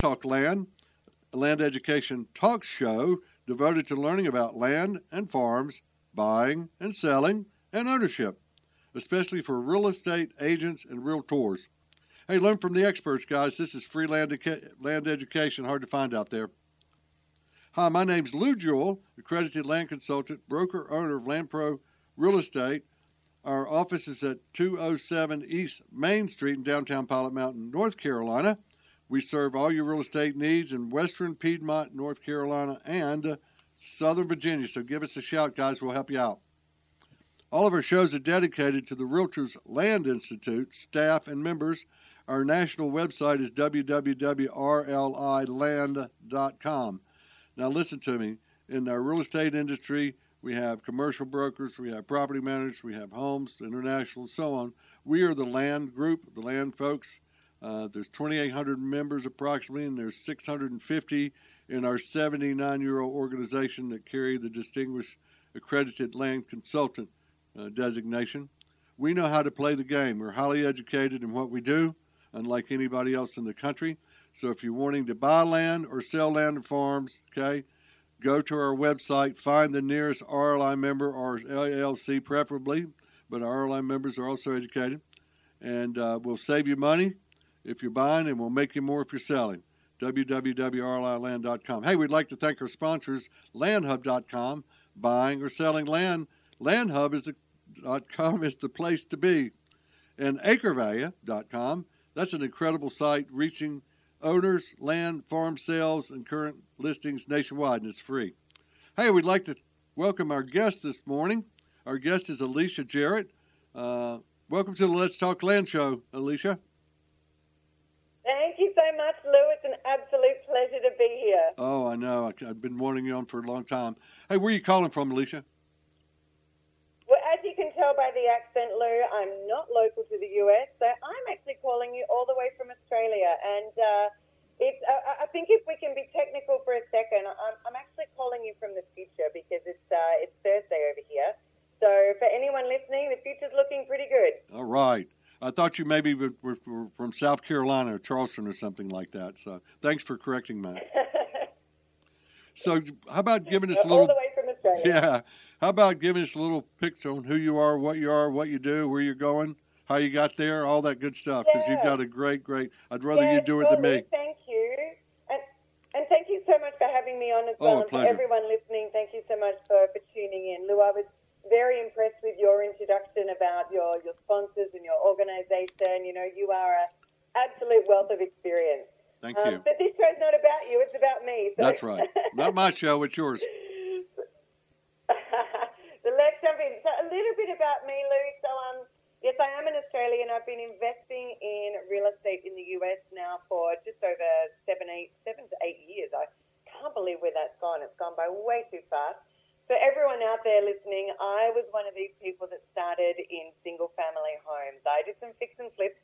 Talk Land, land education talk show devoted to learning about land and farms, buying and selling, and ownership, especially for real estate agents and realtors. Hey, learn from the experts, guys. This is free land, land education, hard to find out there. Hi, my name's Lou Jewell, accredited land consultant, broker, owner of LandPro Real Estate. Our office is at 207 East Main Street in downtown Pilot Mountain, North Carolina. We serve all your real estate needs in Western Piedmont, North Carolina, and Southern Virginia. So give us a shout, guys. We'll help you out. All of our shows are dedicated to the Realtors Land Institute, staff, and members. Our national website is www.rliland.com. Now, listen to me. In our real estate industry, we have commercial brokers, we have property managers, we have homes, international, and so on. We are the land group, the land folks. Uh, there's 2,800 members approximately, and there's 650 in our 79 year old organization that carry the Distinguished Accredited Land Consultant uh, designation. We know how to play the game. We're highly educated in what we do, unlike anybody else in the country. So if you're wanting to buy land or sell land and farms, okay, go to our website, find the nearest RLI member or ALC preferably, but our RLI members are also educated, and uh, we'll save you money if you're buying, and we'll make you more if you're selling. www.rliland.com. Hey, we'd like to thank our sponsors, landhub.com, buying or selling land. Landhub is the, .com is the place to be. And acrevalue.com, that's an incredible site reaching owners, land, farm sales, and current listings nationwide, and it's free. Hey, we'd like to welcome our guest this morning. Our guest is Alicia Jarrett. Uh, welcome to the Let's Talk Land Show, Alicia. Thank you so much, Lou. It's an absolute pleasure to be here. Oh, I know. I've been wanting you on for a long time. Hey, where are you calling from, Alicia? Well, as you can tell by the accent, Lou, I'm not local to the US, so I'm actually calling you all the way from Australia. And uh, it's, uh, I think if we can be technical for a second, I'm, I'm actually calling you from the future because it's uh, it's Thursday over here. So for anyone listening, the future's looking pretty good. All right. I thought you maybe were, were from South Carolina or Charleston or something like that. So thanks for correcting me. so how about giving us a little? All the way from Yeah. How about giving us a little picture on who you are, what you are, what you do, where you're going, how you got there, all that good stuff. Because Yeah. you've got a great, great. I'd rather Yeah, you do it than me. Thank you. And, and thank you so much for having me on as Oh, well. a and pleasure. everyone listening, thank you so much for, for tuning in. Lou, I was very impressed with your introduction about your, your sponsors and your organization. You know, you are an absolute wealth of experience. Thank Um, you. But this show's not about you, it's about me. So. That's right. Not my show. It's yours. so let's jump in. So a little bit about me, Lou. So um, yes, I am an Australian. I've been investing in real estate in the US now for just over seven, eight, seven to eight years. I can't believe where that's gone. It's gone by way too fast. For everyone out there listening, I was one of these people that started in single family homes. I did some fix and flips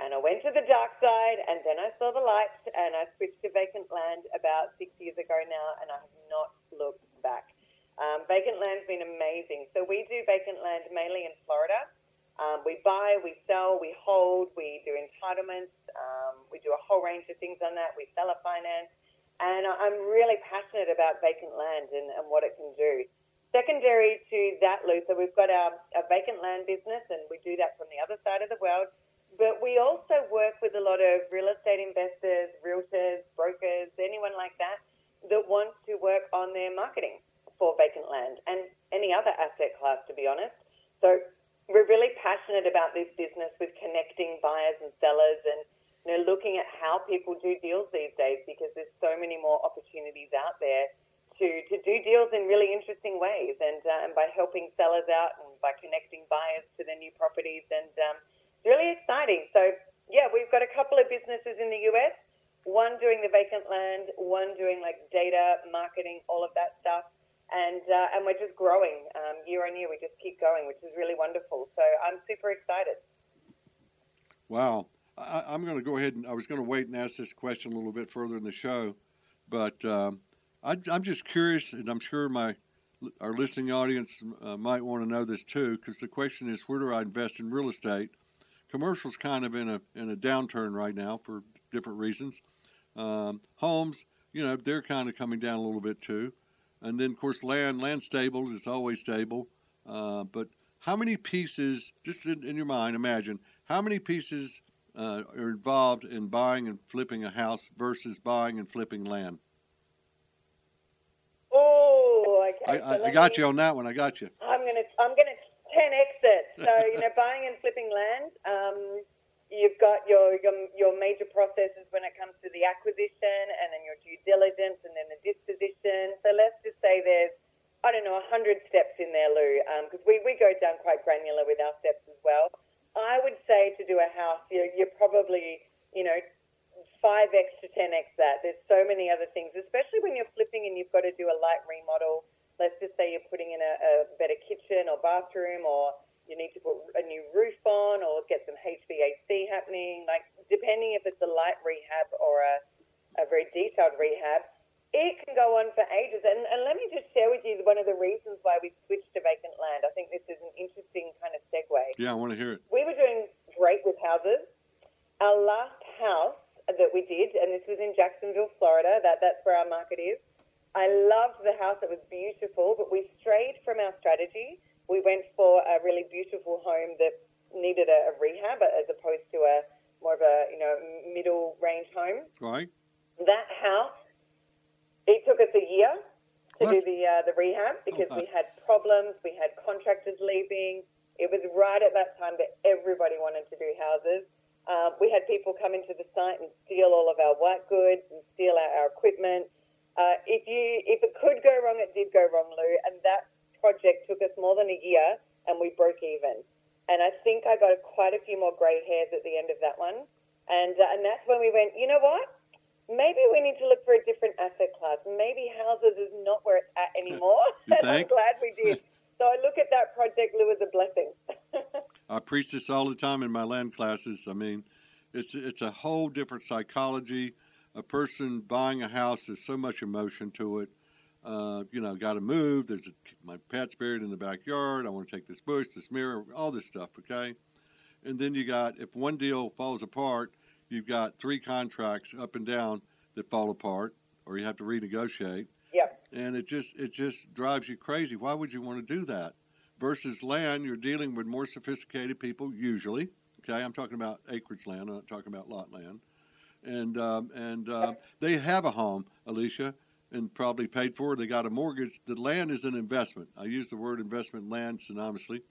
and I went to the dark side and then I saw the light and I switched to vacant land about six years ago now and I have not looked back. Um, vacant land's been amazing. So we do vacant land mainly in Florida. Um, we buy, we sell, we hold, we do entitlements, um, we do a whole range of things on that. We sell a finance. And I'm really passionate about vacant land and, and what it can do. Secondary to that, so we've got our, our vacant land business, and we do that from the other side of the world. But we also work with a lot of real estate investors, realtors, brokers, anyone like that that wants to work on their marketing for vacant land and any other asset class, to be honest. So we're really passionate about this business with connecting buyers and sellers and you know, looking at how people do deals these days because there's so many more opportunities out there to, to do deals in really interesting ways. And, uh, and by helping sellers out and by connecting buyers to their new properties. And um, it's really exciting. So, yeah, we've got a couple of businesses in the US, one doing the vacant land, one doing like data, marketing, all of that stuff. And, uh, and we're just growing um, year on year. We just keep going, which is really wonderful. So I'm super excited. Wow. I, I'm going to go ahead and I was going to wait and ask this question a little bit further in the show, but um, I, I'm just curious, and I'm sure my our listening audience uh, might want to know this too, because the question is, where do I invest in real estate? Commercial's kind of in a in a downturn right now for different reasons. Um, homes, you know, they're kind of coming down a little bit too. And then, of course, land, land stable is always stable. Uh, but how many pieces, just in, in, your mind, imagine how many pieces uh, are involved in buying and flipping a house versus buying and flipping land? Oh, okay. I, I, I got me, you on that one. I got you. I'm gonna, I'm gonna 10x it. So you know, buying and flipping land. Um, you've got your, your, your major processes when it comes to the acquisition and then your due diligence and then the disposition. So let's just say there's, I don't know, 100 steps in there, Lou, because um, we, we go down quite granular with our steps as well. I would say to do a house, you're, you're probably, you know, 5x to 10x that. There's so many other things, especially when you're flipping and you've got to do a light remodel. Let's just say you're putting in a, a better kitchen or bathroom or you need to put a new roof on or get some HVAC happening. Like, depending if it's a light rehab or a, a very detailed rehab, it can go on for ages. And, and let me just share with you one of the reasons why we switched to vacant land. I think this is an interesting kind of segue. Yeah, I want to hear it. We were doing great with houses. Our last house that we did, and this was in Jacksonville, Florida, that, that's where our market is. I loved the house. It was beautiful, but we strayed from our strategy we went for a really beautiful home that needed a, a rehab as opposed to a more of a you know middle range home. Right. That house, it took us a year to what? do the uh, the rehab because oh, we had problems. We had contractors leaving. It was right at that time that everybody wanted to do houses. Uh, we had people come into the site and steal all of our white goods and steal our, our equipment. Uh, if you if it could go wrong, it did go wrong, Lou, and that project took us more than a year and we broke even. And I think I got quite a few more grey hairs at the end of that one. And, uh, and that's when we went, you know what? Maybe we need to look for a different asset class. Maybe houses is not where it's at anymore. and I'm glad we did. so I look at that project, Lou, as a blessing. This all the time in my land classes. I mean, it's it's a whole different psychology. A person buying a house is so much emotion to it. Uh, you know, got to move. There's a, my pet's buried in the backyard. I want to take this bush, this mirror, all this stuff. Okay, and then you got if one deal falls apart, you've got three contracts up and down that fall apart, or you have to renegotiate. Yeah. And it just it just drives you crazy. Why would you want to do that? Versus land, you're dealing with more sophisticated people usually. Okay, I'm talking about acreage land. I'm not talking about lot land. And um, and uh, they have a home, Alicia and probably paid for. They got a mortgage. The land is an investment. I use the word investment land synonymously.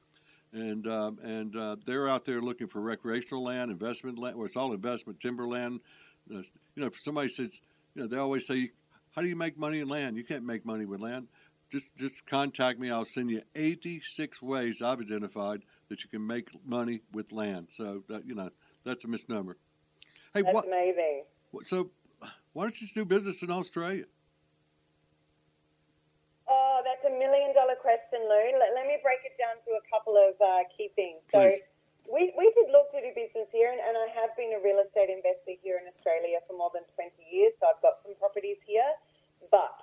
And um, and uh, they're out there looking for recreational land, investment land. Well, it's all investment, timberland. You know, if somebody says, you know, they always say, "How do you make money in land? You can't make money with land." Just just contact me. I'll send you 86 ways I've identified that you can make money with land. So that, you know, that's a misnomer. Hey, that's what, amazing. So why don't you just do business in Australia? Oh, that's a million dollar question, Lou. Let, let, me break it down to a couple of uh, key things. Please. So, we, we did look to do business here, and, and I have been a real estate investor here in Australia for more than 20 years, so I've got some properties here. But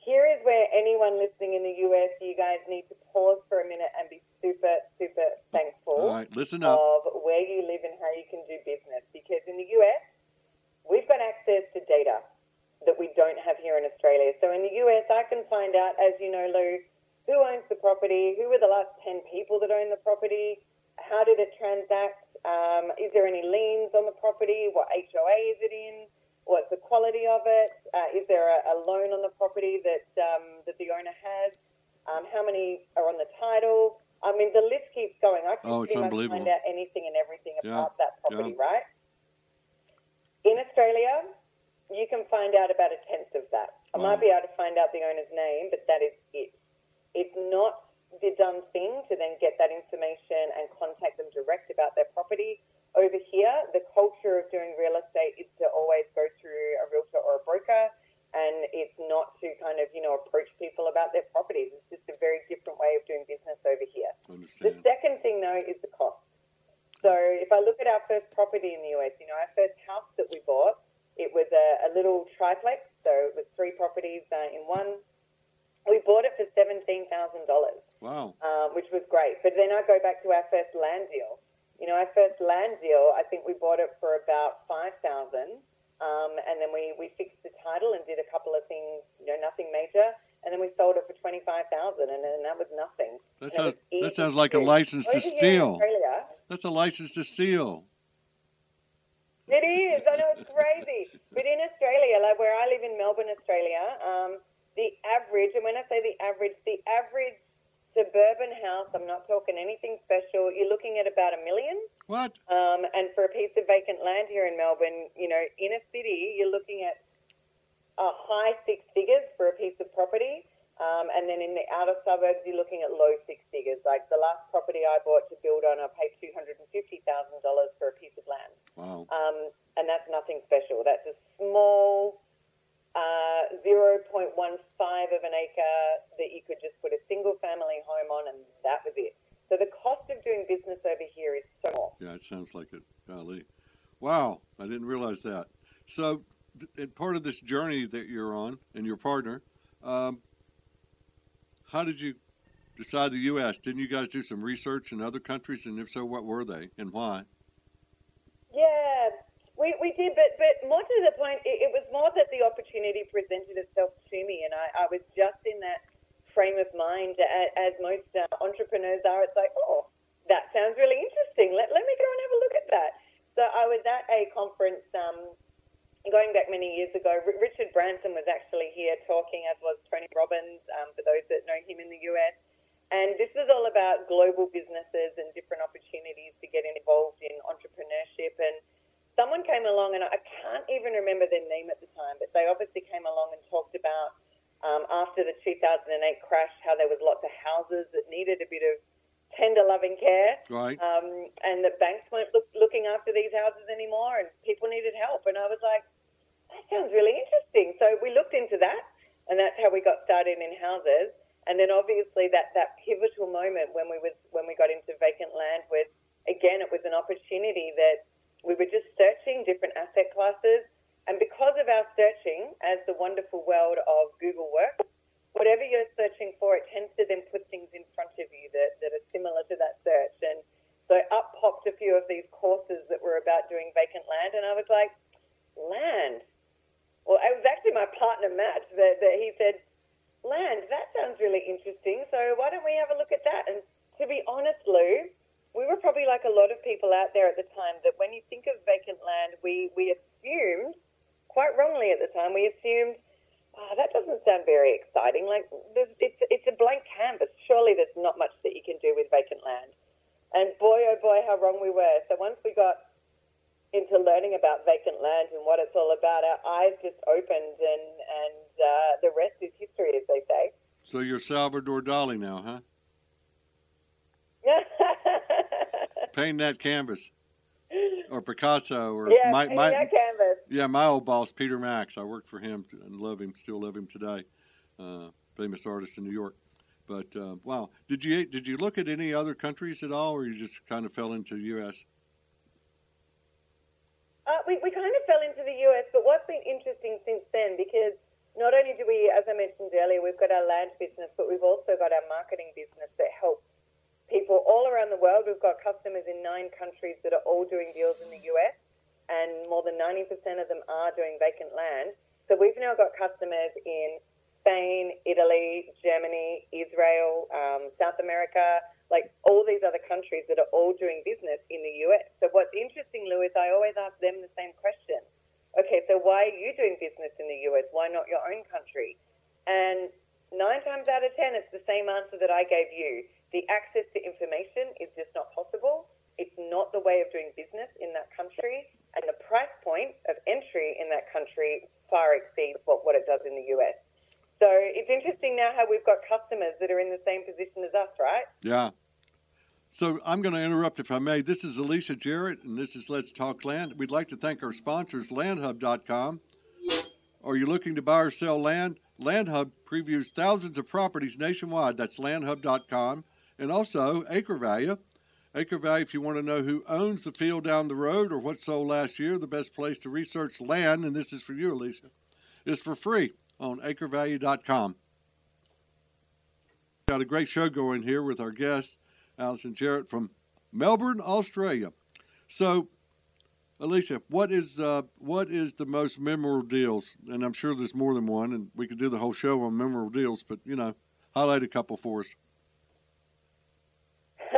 here is where anyone listening in the US, you guys need to pause for a minute and be super, super thankful All right, listen up. of where you live and how you can do business. Because in the US, we've got access to data that we don't have here in Australia. So in the US, I can find out, as you know, Lou, who owns the property, who were the last 10 people that own the property, how did it transact, um, is there any liens on the property, what HOA is it in, what's the quality of it, uh, is there a, a, loan on the property that, um, that the owner has, um, how many are on the title. I mean, the list keeps going. I can oh, it's pretty much find out anything and everything about yeah. that property, yeah. right? In Australia, you can find out about a tenth of that. I might be able to find out the owner's name, but that is it. It's not the done thing to then get that information and contact them direct about their property. Over here, the culture of doing real estate is to always go through a realtor or a broker, and it's not to kind of, you know, approach people about their properties. It's just a very different way of doing business over here. Understand. The second thing, though, is the cost. So if I look at our first property in the US, you know, our first house that we bought, it was a, a little triplex. So it was three properties uh, in one we bought it for seventeen thousand dollars. Wow. Um, which was great. But then I go back to our first land deal. You know, our first land deal, I think we bought it for about five thousand. Um, and then we, we fixed the title and did a couple of things, you know, nothing major. And then we sold it for twenty five thousand, and then that was nothing. That And it sounds was easy that sounds like a license to Over here in steal. That's a license to steal. It is. I know it's crazy. but in Australia, like where I live in Melbourne, Australia, um, the average, and when I say the average, the average suburban house, I'm not talking anything special, you're looking at about a million. What? Um, and for a piece of vacant land here in Melbourne, you know, in a city, you're looking at a high six figures for a piece of property. Um, and then in the outer suburbs, you're looking at low six figures. Like the last property I bought to build on, I paid $250,000 for a piece of land. Wow. Um, and that's nothing special. That's a small uh, 0.15 of an acre that you could just put a single family home on, and that was it. So the cost of doing business over here is so more. Yeah, it sounds like it. Golly. Wow, I didn't realize that. So, part of this journey that you're on and your partner, um, how did you decide the U.S.? Didn't you guys do some research in other countries? And if so, what were they and why? Salvador Dali now, huh? Painting that canvas, or Picasso, or yeah, my, my that canvas. yeah, my old boss Peter Max. I worked for him and love him, still love him today. Uh, famous artist in New York. But uh, wow, did you did you look at any other countries at all, or you just kind of fell into the U.S.? Uh, we, we kind of fell into the US, but what's been interesting since then, because not only do we, as I mentioned earlier, we've got our land business, but we've also got our marketing business that helps people all around the world. We've got customers in nine countries that are all doing deals in the US, and more than 90% of them are doing vacant land. So we've now got customers in Spain, Italy, Germany, Israel, um, South America, like all these other countries that are all doing business in the US. So what's interesting, Lou, is I always ask them the same question. Okay, so why are you doing business in the US? Why not your own country? And nine times out of ten, it's the same answer that I gave you. The access to information is just not possible. It's not the way of doing business in that country. And the price point of entry in that country far exceeds what, what it does in the US. So it's interesting now how we've got customers that are in the same position as us, right? Yeah. So I'm going to interrupt if I may. This is Alicia Jarrett, and this is Let's Talk Land. We'd like to thank our sponsors, LandHub.com. Are you looking to buy or sell land? LandHub previews thousands of properties nationwide. That's LandHub.com. And also Acre Value. Acre Value, if you want to know who owns the field down the road or what sold last year, the best place to research land, and this is for you, Alicia, is for free on acrevalue.com. Got a great show going here with our guest, Allison Jarrett from Melbourne, Australia. So, Alicia, what is uh, what is the most memorable deals? And I'm sure there's more than one, and we could do the whole show on memorable deals. But you know, highlight a couple for us.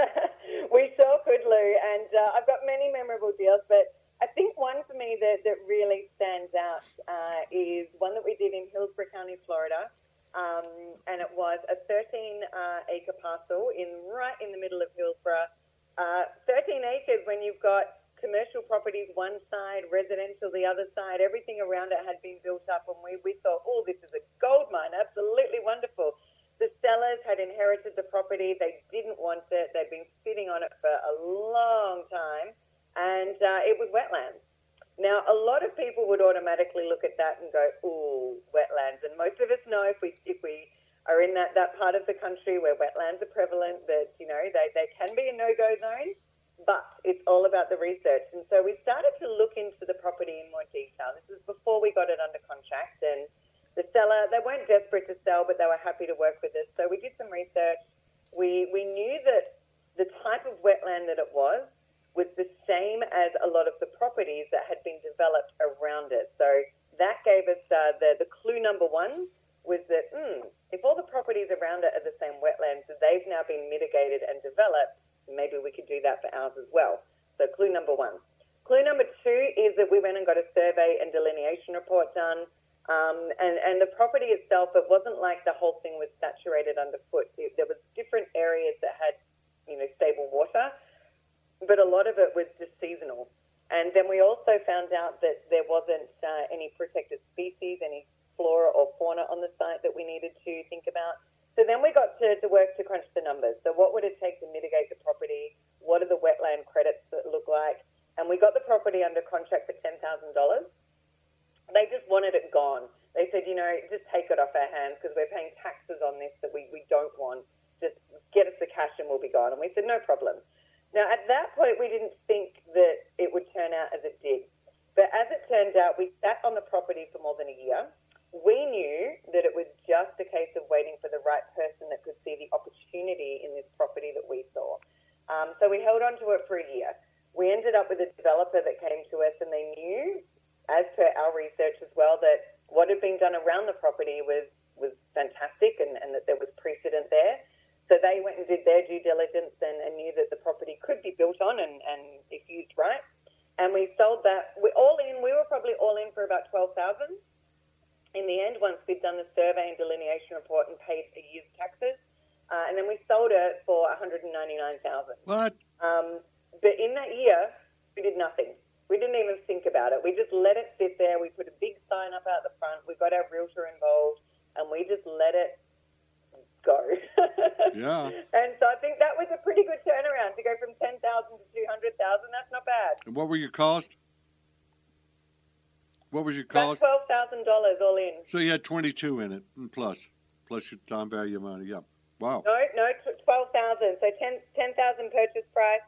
we sure could, Lou, and uh, I've got many memorable deals, but I think one for me that, that really stands out uh, is one that we did in Hillsborough County, Florida. Um, and it was a 13 uh, acre parcel in right in the middle of Hillsborough. Uh, 13 acres when you've got commercial properties one side, residential the other side, everything around it had been built up, and we, we thought, oh, this is a gold mine, absolutely wonderful. The sellers had inherited the property, they didn't want it, they'd been sitting on it for a long time, and uh, it was wetlands. Now, a lot of people would automatically look at that and go, "Ooh, wetlands." And most of us know if we if we are in that, that part of the country where wetlands are prevalent, that you know they, they can be a no-go zone. But it's all about the research, and so we started to look into the property in more detail. This is before we got it under contract, and the seller they weren't desperate to sell, but they were happy to work with us. So we did some research. We we knew that the type of wetland that it was was the same as a lot of the properties that had been developed around it. So that gave us uh, the, the clue number one was that mm, if all the properties around it are the same wetlands, they've now been mitigated and developed, maybe we could do that for ours as well. So clue number one. Clue number two is that we went and got a survey and delineation report done. Um, and, and the property itself, it wasn't like the whole thing was saturated underfoot. It, there was different areas that had, you know, stable water but a lot of it was just seasonal. And then we also found out that there wasn't uh, any protected species, any flora or fauna on the site that we needed to think about. So then we got to, to work to crunch the numbers. So what would it take to mitigate the property? What are the wetland credits that look like? And we got the property under contract for $10,000. They just wanted it gone. They said, you know, just take it off our hands because we're paying taxes on this that we, we don't want. Just get us the cash and we'll be gone. And we said, no problem. Now, at that point, we didn't think that it would turn out as it did. But as it turned out, we sat on the property for more than a year. We knew that it was just a case of waiting for the right person that could see the opportunity in this property that we saw. Um, so we held on to it for a year. We ended up with a developer that came to us and they knew, as per our research as well, that what had been done around the property was, was fantastic and, and that there was precedent there. So they went and did their due diligence and, and knew that the property could be built on and, and if used right. And we sold that. We all in. We were probably all in for about twelve thousand. In the end, once we'd done the survey and delineation report and paid a year's taxes, uh, and then we sold it for one hundred and ninety nine thousand. What? Um, but in that year, we did nothing. We didn't even think about it. We just let it sit there. We put a big sign up out the front. We got our realtor involved, and we just let it go. yeah. And so I think that was a pretty good turnaround to go from 10,000 to 200,000. That's not bad. And what were your costs? What was your cost? About $12,000 all in. So you had 22 in it, and plus, plus your time value of money. Yeah. Wow. No, no, 12,000. So 10 10,000 purchase price,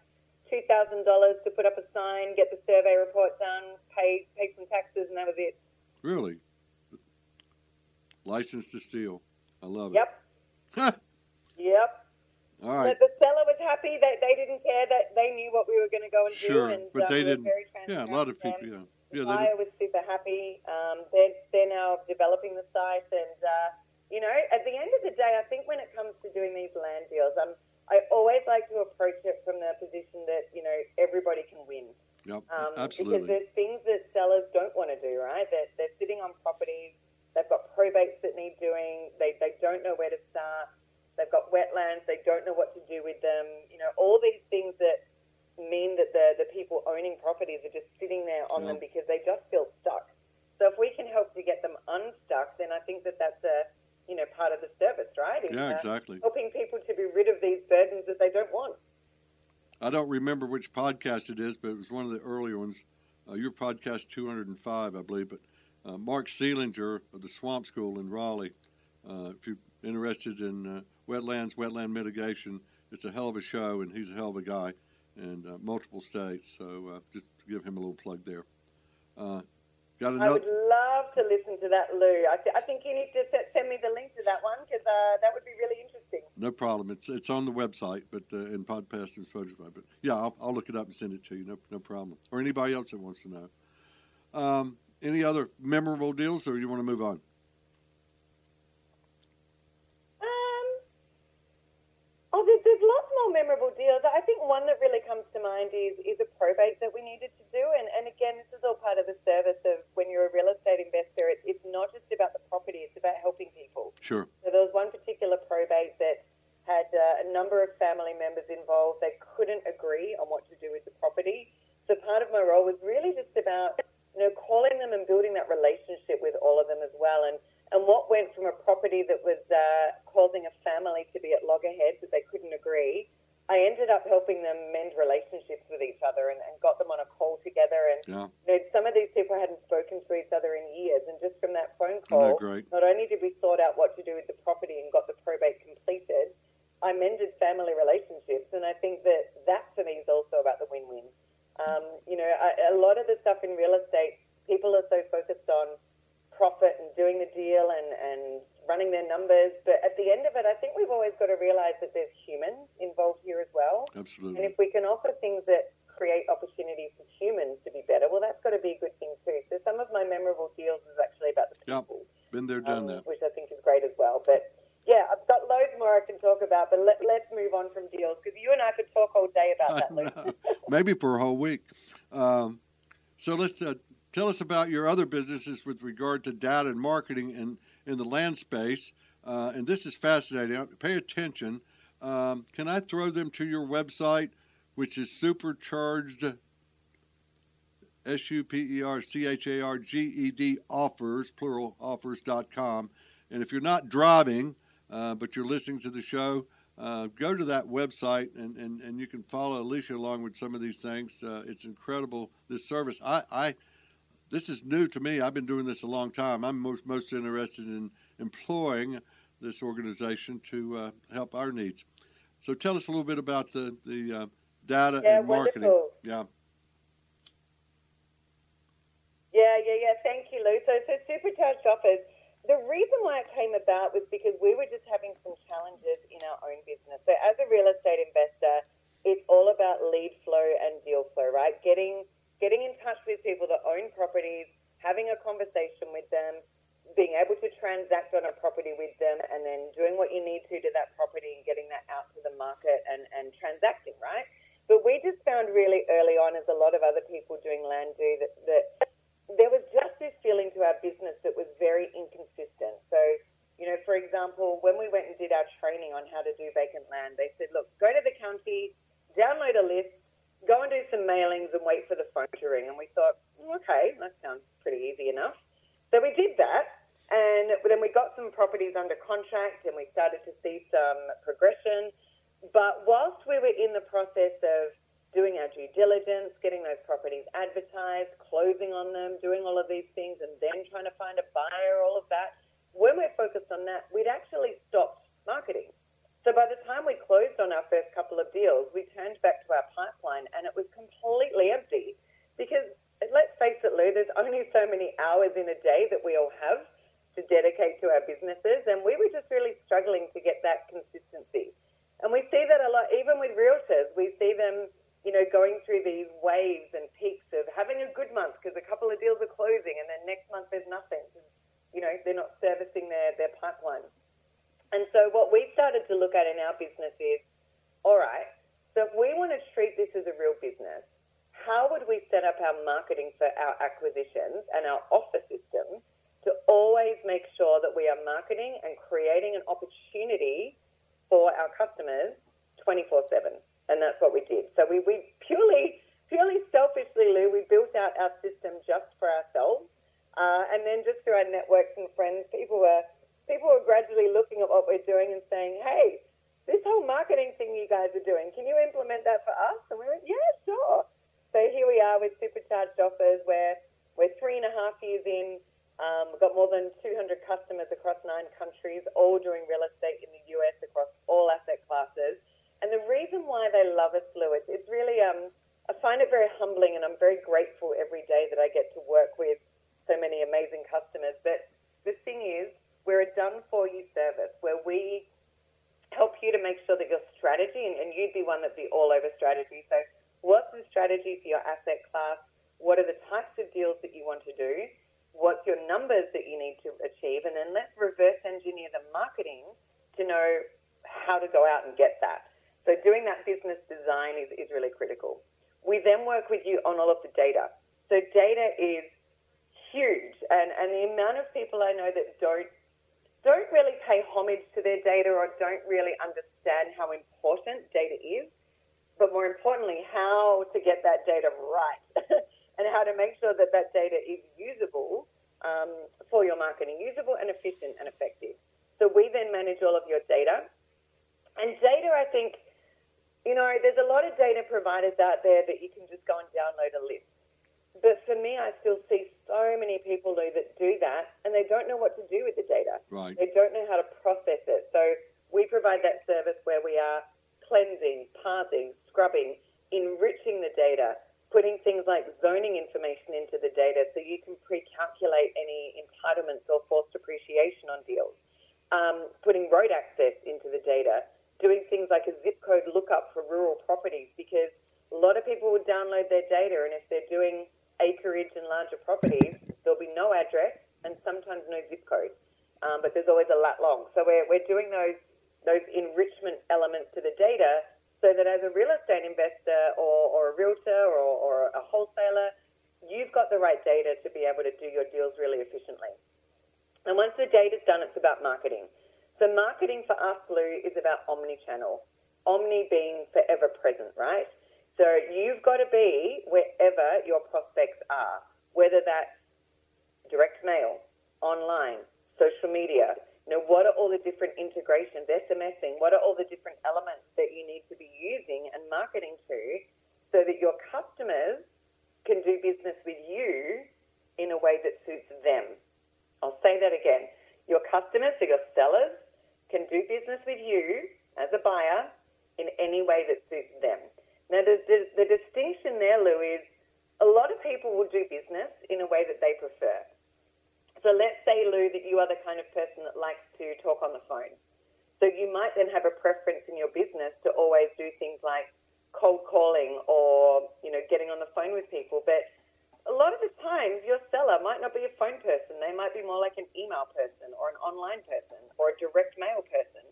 $2,000 to put up a sign, get the survey report done, pay, pay some taxes, and that was it. Really? License to steal. I love it. Yep. yep. All right. But the seller was happy that they didn't care that they knew what we were going to go and sure, do. Sure, but um, they didn't. Yeah, a lot of people. Yeah. The yeah, buyer was super happy. Um, they're, they're now developing the site, and uh, you know, at the end of the day, I think when it comes to doing these land deals, um, I always like to approach it from the position that you know everybody can win. Yep, um, absolutely. Because there's things that sellers don't want to do, right? They're, they're sitting on properties, they've got probates that need doing, they, they don't know where to start They've got wetlands. They don't know what to do with them. You know, all these things that mean that the, the people owning properties are just sitting there on them because they just feel stuck. So if we can help to get them unstuck, then I think that that's a you know part of the service, right? Yeah, exactly. Uh, helping people to be rid of these burdens that they don't want. I don't remember which podcast it is, but it was one of the earlier ones. Uh, your podcast 205, I believe. But uh, Mark Seelinger of the Swamp School in Raleigh. Uh, if you're interested in uh, wetlands, wetland mitigation. It's a hell of a show, and he's a hell of a guy, and uh, multiple states. So uh, just give him a little plug there. Got another. I would love to listen to that, Lou. I, th- I think you need to send me the link to that one because uh, that would be really interesting. No problem. It's it's on the website, but uh, in podcast and Spotify. But yeah, I'll, I'll look it up and send it to you. No, no problem. Or anybody else that wants to know. Um, any other memorable deals, or you want to move on? Um, oh, there's, there's lots more memorable deals. I think one that really comes to mind is is a probate that we needed to do, and and again, this is all part of the service of when you're a real estate investor. It, it's not just about the property; it's about helping people. Sure. So there was one particular probate that had uh, a number of family members involved. They couldn't agree on what to do with the property. So part of my role was really just about you know calling them and building that relationship with all of them as well. And and what went from a property that was uh, causing a family to be at loggerheads that they couldn't agree, I ended up helping them mend relationships with each other and, and got them on a call together. And Yeah. you know, some of these people hadn't spoken to each other in years, and just from that phone call, not only did we sort out what to do with the property and got the probate completed, I mended family relationships, and I think that that for me is also about the win-win. Um, you know, I, a lot of the stuff in real estate, people are so focused on profit and doing the deal and, and running their numbers, but at the end of it, I think we've always got to realize that there's humans involved here as well. Absolutely. And if we can offer things that create opportunities for humans to be better, well, that's got to be a good thing too. So some of my memorable deals is actually about the Yep. people, Been there, done um, that. which I think is great as well. But yeah, I've got loads more I can talk about, but let, let's move on from deals because you and I could talk all day about that. Maybe for a whole week. Um, so let's uh, tell us about your other businesses with regard to data and marketing in, in the land space. Uh, and this is fascinating. Pay attention. Um, can I throw them to your website, which is supercharged, S U P E R C H A R G E D offers, plural offers.com. And if you're not driving, uh, but you're listening to the show, uh, go to that website and, and, and you can follow Alicia along with some of these things. Uh, it's incredible, this service. I, I This is new to me. I've been doing this a long time. I'm most, most interested in employing this organization to uh, help our needs. So tell us a little bit about the, the uh, data Yeah, and marketing. wonderful. Yeah. Yeah, yeah, yeah. Thank you, Lou. So, so supercharged offers. The reason why it came about was because we were just having some challenges in our own business. So, as a real estate investor, it's all about lead flow and deal flow, right? Getting getting in touch with people that own properties, having a conversation with them, being able to transact on a property with them, and then doing what you need to to that property and getting that out to the market and, and transacting, right? But we just found really early on, as a lot of other people doing land do, that, that there was just this feeling to our business that was very inconsistent. So, you know, for example, when we went and did our training on how to do vacant land, they said, look, go to the county, download a list, go and do some mailings and wait for the phone to ring. And we thought, "Mm, okay, that sounds pretty easy enough. So we did that. And then we got some properties under contract and we started to see some progression. But whilst we were in the process of doing our due diligence, getting those properties advertised, closing on them, doing all of these things, and then trying to find a buyer, all of that, when we're focused on that, we'd actually stopped marketing. So by the time we closed on our first couple of deals, we turned back to our pipeline and it was completely empty because let's face it, Lou, there's only so many hours in a day that we all have to dedicate to our businesses, and we were just really struggling to get that consistency. And we see that a lot, even with realtors, we see them, you know, going through these waves and peaks of having a good month because a couple of deals are closing, and then next month there's nothing. You know, they're not servicing their, their pipeline. And so what we've started to look at in our business is, all right, so if we want to treat this as a real business, how would we set up our marketing for our acquisitions and our offer system to always make sure that we are marketing and creating an opportunity for our customers 24/7? And that's what we did. So we, we purely purely selfishly, Lou, we built out our system just for ourselves, uh, and then just through our networks and friends, people were people were gradually looking at what we're doing and saying, "Hey, this whole marketing thing you guys are doing, can you implement that for us?" And we went, "Yeah, sure." So here we are with supercharged offers, where we're three and a half years in. Um, we've got more than 200 customers across nine countries, all doing real estate in the US across all asset classes. And the reason why they love us, Lewis, it's really, um, I find it very humbling and I'm very grateful every day that I get to work with so many amazing customers. But the thing is, we're a done for you service where we help you to make sure that your strategy, and, and you'd be one that'd be all over strategy. So, what's the strategy for your asset class? What are the types of deals that you want to do? What's your numbers that you need to achieve? And then let's reverse engineer the marketing to know how to go out and get that. So, doing that business design is, is really critical. We then work with you on all of the data. So, data is huge, and, and the amount of people I know that don't don't really pay homage to their data or don't really understand how important data is, but more importantly, how to get that data right and how to make sure that that data is usable um, for your marketing, usable and efficient and effective. So we then manage all of your data. And data, I think, you know, there's a lot of data providers out there that you can just go and download a list. But for me, I still see so many people though that do that, and they don't know what to do with the data. Right. They don't know how to process it. So we provide that service where we are cleansing, parsing, scrubbing, enriching the data, putting things like zoning information into the data so you can pre-calculate any entitlements or forced appreciation on deals. Um, putting road access into the data, doing things like a zip code lookup for rural properties because a lot of people would download their data and if they're doing acreage and larger properties, there'll be no address and sometimes no zip code, um, but there's always a lat long. So we're, we're doing those those enrichment elements to the data so that as a real estate investor or, or a realtor or, or a wholesaler, you've got the right data to be able to do your deals really efficiently. And once the data's done, it's about marketing. So marketing for us, Lou, is about omni-channel. Omni being forever present, right? So you've got to be wherever your prospects are, whether that's direct mail, online, social media. You know, what are all the different integrations, SMSing? What are all the different elements that you need to be using and marketing to so that your customers can do business with you in a way that suits them? I'll say that again. Your customers, so your sellers, can do business with you as a buyer in any way that suits them. Now, the, the, the distinction there, Lou, is a lot of people will do business in a way that they prefer. So let's say, Lou, that you are the kind of person that likes to talk on the phone. So you might then have a preference in your business to always do things like cold calling or, you know, getting on the phone with people. But a lot of the times your seller might not be a phone person. They might be more like an email person or an online person or a direct mail person.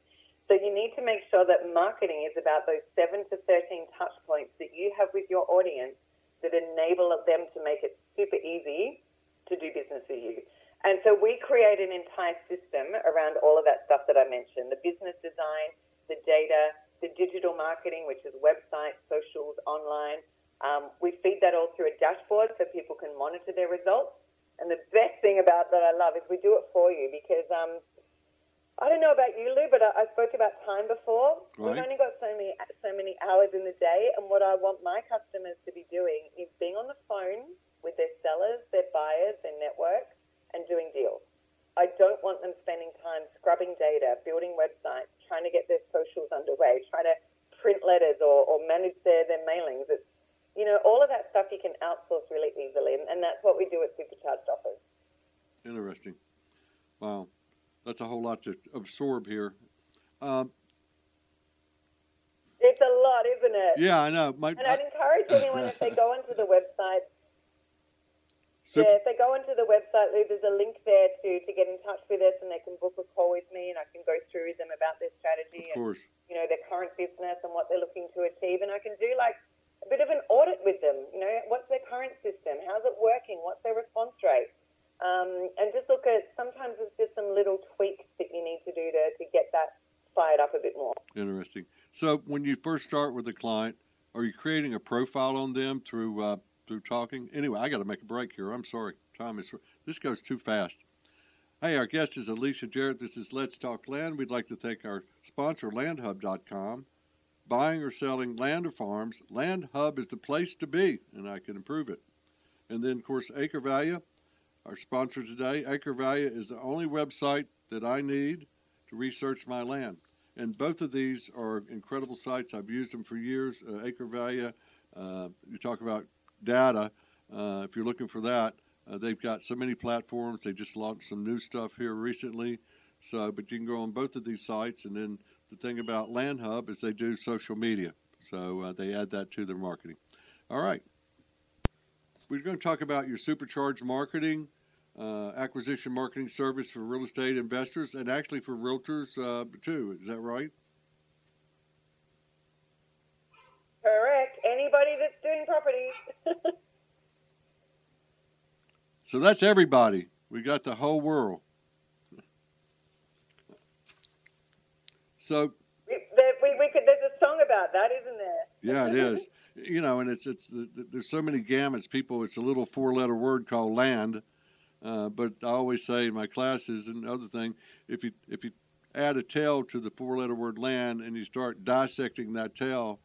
So you need to make sure that marketing is about those seven to 13 touch points that you have with your audience that enable them to make it super easy to do business with you. And so we create an entire system around all of that stuff that I mentioned, the business design, the data, the digital marketing, which is websites, socials, online. Um, we feed that all through a dashboard so people can monitor their results. And the best thing about that I love is we do it for you because um, I don't know about you, Lou, but I, I spoke about time before. Right. We've only got so many so many hours in the day, and what I want my customers to be doing is being on the phone with their sellers, their buyers, their network, and doing deals. I don't want them spending time scrubbing data, building websites, trying to get their socials underway, trying to print letters or, or manage their, their mailings. It's, you know, all of that stuff you can outsource really easily, and, and that's what we do at Supercharged Offers. Interesting. Wow that's a whole lot to absorb here. Um, it's a lot, isn't it? Yeah, I know. My, and I'd encourage anyone if they go onto the website. Super. Yeah, if they go onto the website, there's a link there to, to get in touch with us, and they can book a call with me, and I can go through with them about their strategy of and you know their current business and what they're looking to achieve, and I can do like a bit of an audit with them. You know, what's their current system? How's it working? What's their response rate? Um, and just look at sometimes it's just some little tweaks that you need to do to, to get that fired up a bit more. Interesting. So when you first start with a client, are you creating a profile on them through uh, through talking? Anyway, I got to make a break here. I'm sorry, time is this goes too fast. Hey, our guest is Alicia Jarrett. This is Let's Talk Land. We'd like to thank our sponsor, LandHub.com. Buying or selling land or farms, LandHub is the place to be, and I can improve it. And then, of course, Acre Value our sponsor today, Acre is the only website that I need to research my land. And both of these are incredible sites. I've used them for years. Uh, uh, you talk about data. Uh, if you're looking for that, uh, they've got so many platforms. They just launched some new stuff here recently. So, but you can go on both of these sites, and then the thing about Land Hub is they do social media, so uh, they add that to their marketing. All right, we're going to talk about your supercharged marketing, uh, acquisition marketing service for real estate investors, and actually for realtors uh, too. Is that right? Correct. Anybody that's doing property. so that's everybody. We got the whole world. So we, we, we could, there's a song about that, isn't there? Yeah, it is. You know, and it's it's there's so many gamuts. People, it's a little four-letter word called land. Uh, but I always say in my classes and other thing, if you if you add a tail to the four-letter word land and you start dissecting that tail,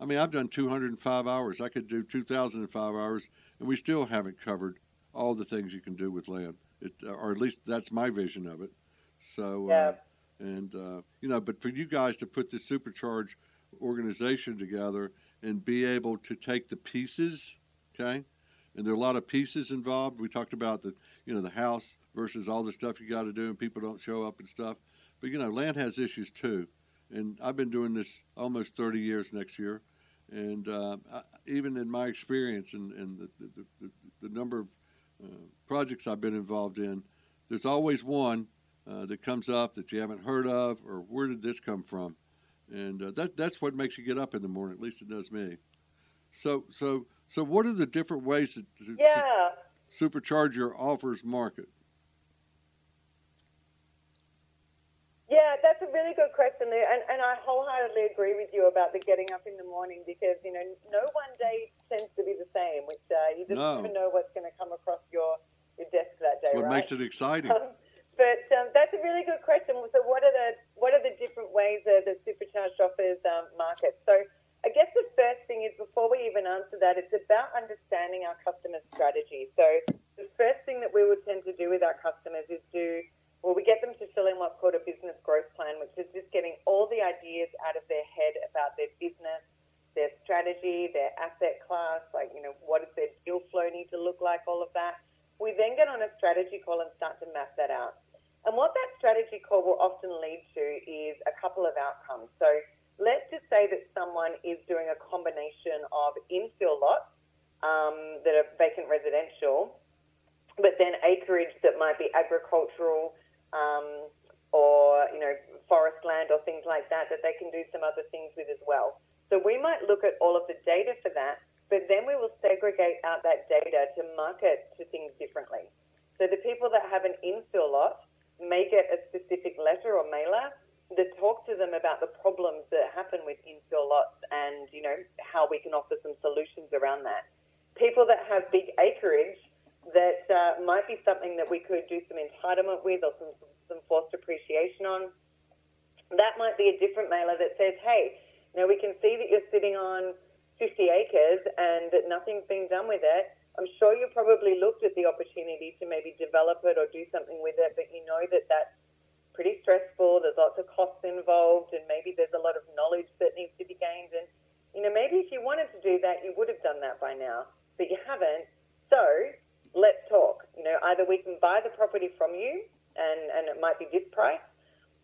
I mean, I've done 205 hours. I could do 2,005 hours, and we still haven't covered all the things you can do with land. It, or at least that's my vision of it. So. Uh, yeah. Uh, and uh, you know, but for you guys to put this supercharge organization together and be able to take the pieces, okay, and there are a lot of pieces involved. We talked about the you know the house versus all the stuff you got to do, and people don't show up and stuff. But you know, land has issues too, and I've been doing this almost 30 years next year, and uh, I, even in my experience and, and the, the, the, the number of uh, projects I've been involved in, there's always one uh, that comes up that you haven't heard of, or where did this come from? And uh, that, that's what makes you get up in the morning. At least it does me. So, so, so, what are the different ways to, to yeah. su- supercharge your offers market? Yeah, that's a really good question, and, and I wholeheartedly agree with you about the getting up in the morning because you know no one day tends to be the same, which uh, you just no. never know what's going to come across your your desk that day. What right? makes it exciting? Um, but um, that's a really good question. So, what are the what are the different ways that the supercharged offers um, market? So, I guess the first thing is before we even answer that, it's about understanding our customer strategy. So, the first thing that we would tend to do with our customers is do well, we get them to fill in what's called a business growth plan, which is just getting all the ideas out of their head about their business, their strategy, their asset class, like, you know, what does their deal flow need to look like, all of that. We then get on a strategy call and start to map that out. And what that strategy call will often lead to is a couple of outcomes. So let's just say that someone is doing a combination of infill lots um, that are vacant residential, but then acreage that might be agricultural um, or you know forest land or things like that that they can do some other things with as well. So we might look at all of the data for that, but then we will segregate out that data to market to things differently. So the people that have an infill lot may get a specific letter or mailer that talk to them about the problems that happen with infill lots and, you know, how we can offer some solutions around that. People that have big acreage, that uh, might be something that we could do some entitlement with or some, some forced appreciation on. That might be a different mailer that says, hey, you know, we can see that you're sitting on 50 acres and that nothing's being done with it. I'm sure you probably looked at the opportunity to maybe develop it or do something with it, but you know that that's pretty stressful. There's lots of costs involved, and maybe there's a lot of knowledge that needs to be gained. And you know, maybe if you wanted to do that, you would have done that by now, but you haven't. So let's talk. You know, either we can buy the property from you, and and it might be this price,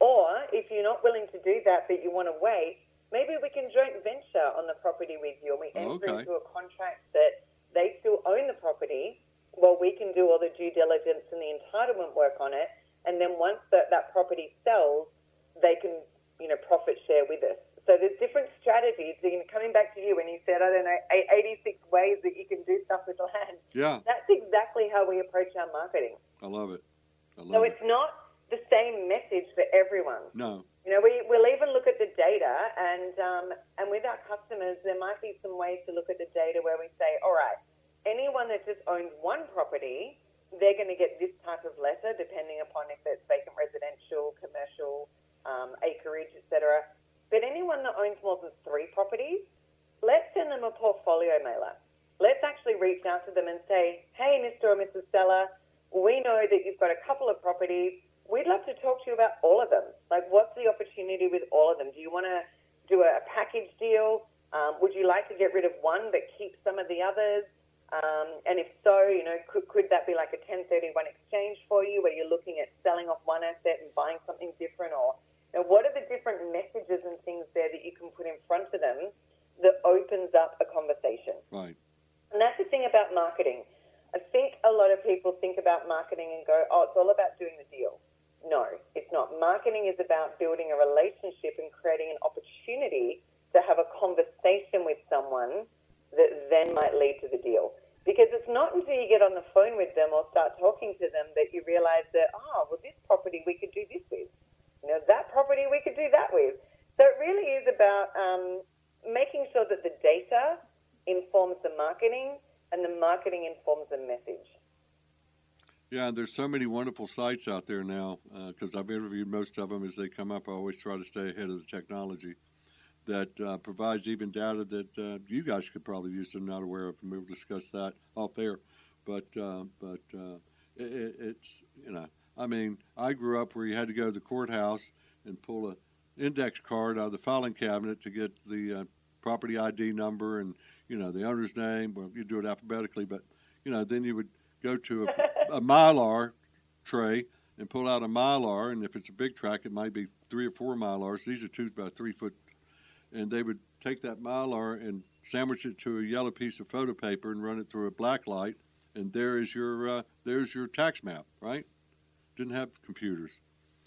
or if you're not willing to do that, but you want to wait, maybe we can joint venture on the property with you, and we enter okay. into a contract that they still own the property while we can do all the due diligence and the entitlement work on it. And then once that, that property sells, they can, you know, profit share with us. So there's different strategies. You know, coming back to you when you said, I don't know, 86 ways that you can do stuff with land. Yeah. That's exactly how we approach our marketing. I love it. I love so it. it's not the same message for everyone. No. You know, we, we'll even look at the data, and um, and with our customers, there might be some ways to look at the data where we say, all right, anyone that just owns one property, they're going to get this type of letter, depending upon if it's vacant residential, commercial, um, acreage, etc. But anyone that owns more than three properties, let's send them a portfolio mailer. Let's actually reach out to them and say, hey, Mr. or Mrs. Seller, we know that you've got a couple of properties we'd love to talk to you about all of them. Like, what's the opportunity with all of them? Do you want to do a, package deal? Um, would you like to get rid of one but keep some of the others? Um, and if so, you know, could, could that be like a 1031 exchange for you where you're looking at selling off one asset and buying something different, or you know, what are the different messages and things there that you can put in front of them that opens up a conversation? Right. And that's the thing about marketing. I think a lot of people think about marketing and go, oh, it's all about doing the deal. No, it's not. Marketing is about building a relationship and creating an opportunity to have a conversation with someone that then might lead to the deal. Because it's not until you get on the phone with them or start talking to them that you realize that, oh, well, this property we could do this with. You know, that property we could do that with. So it really is about um, making sure that the data informs the marketing and the marketing informs the message. Yeah, there's so many wonderful sites out there now because uh, I've interviewed most of them as they come up. I always try to stay ahead of the technology that uh, provides even data that uh, you guys could probably use. I'm not aware of, and we'll discuss that off air. But uh, but uh, it, it's you know, I mean, I grew up where you had to go to the courthouse and pull a index card out of the filing cabinet to get the uh, property ID number and you know the owner's name. Well, you do it alphabetically, but you know then you would go to a, a mylar tray and pull out a mylar, and if it's a big track, it might be three or four mylars. These are two by three foot and they would take that mylar and sandwich it to a yellow piece of photo paper and run it through a black light, and there is your uh, there's your tax map, right? Didn't have computers,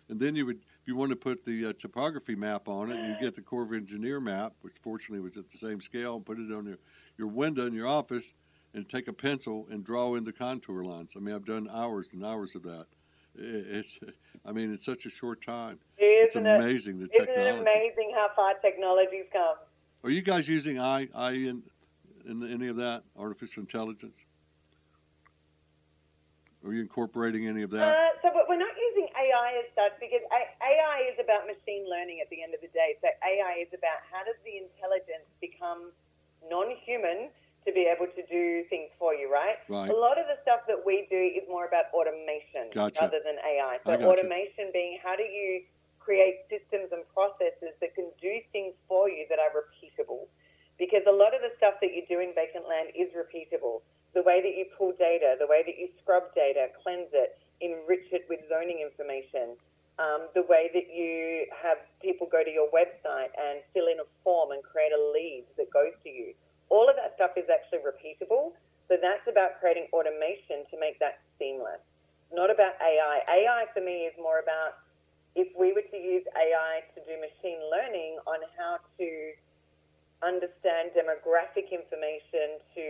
and then you would if you want to put the uh, topography map on it, you get the Corps of Engineer map, which fortunately was at the same scale, and put it on your your window in your office, and take a pencil and draw in the contour lines. I mean, I've done hours and hours of that. It's, I mean, it's such a short time. It's amazing it, the technology. Isn't it amazing how far technology's come? Are you guys using I, I in, in any of that artificial intelligence? Are you incorporating any of that? Uh, so, but we're not using AI as such because AI is about machine learning at the end of the day. So, AI is about how does the intelligence become non-human to be able to do things for you, right? Right. A lot of the stuff that we do is more about automation gotcha. rather than AI. So automation being how do you create systems and processes that can do things for you that are repeatable? Because a lot of the stuff that you do in vacant land is repeatable. The way that you pull data, the way that you scrub data, cleanse it, enrich it with zoning information, um, the way that you have people go to your website and fill in a form and create a lead that goes to you all of that stuff is actually repeatable. So that's about creating automation to make that seamless. Not about AI. AI for me is more about if we were to use AI to do machine learning on how to understand demographic information to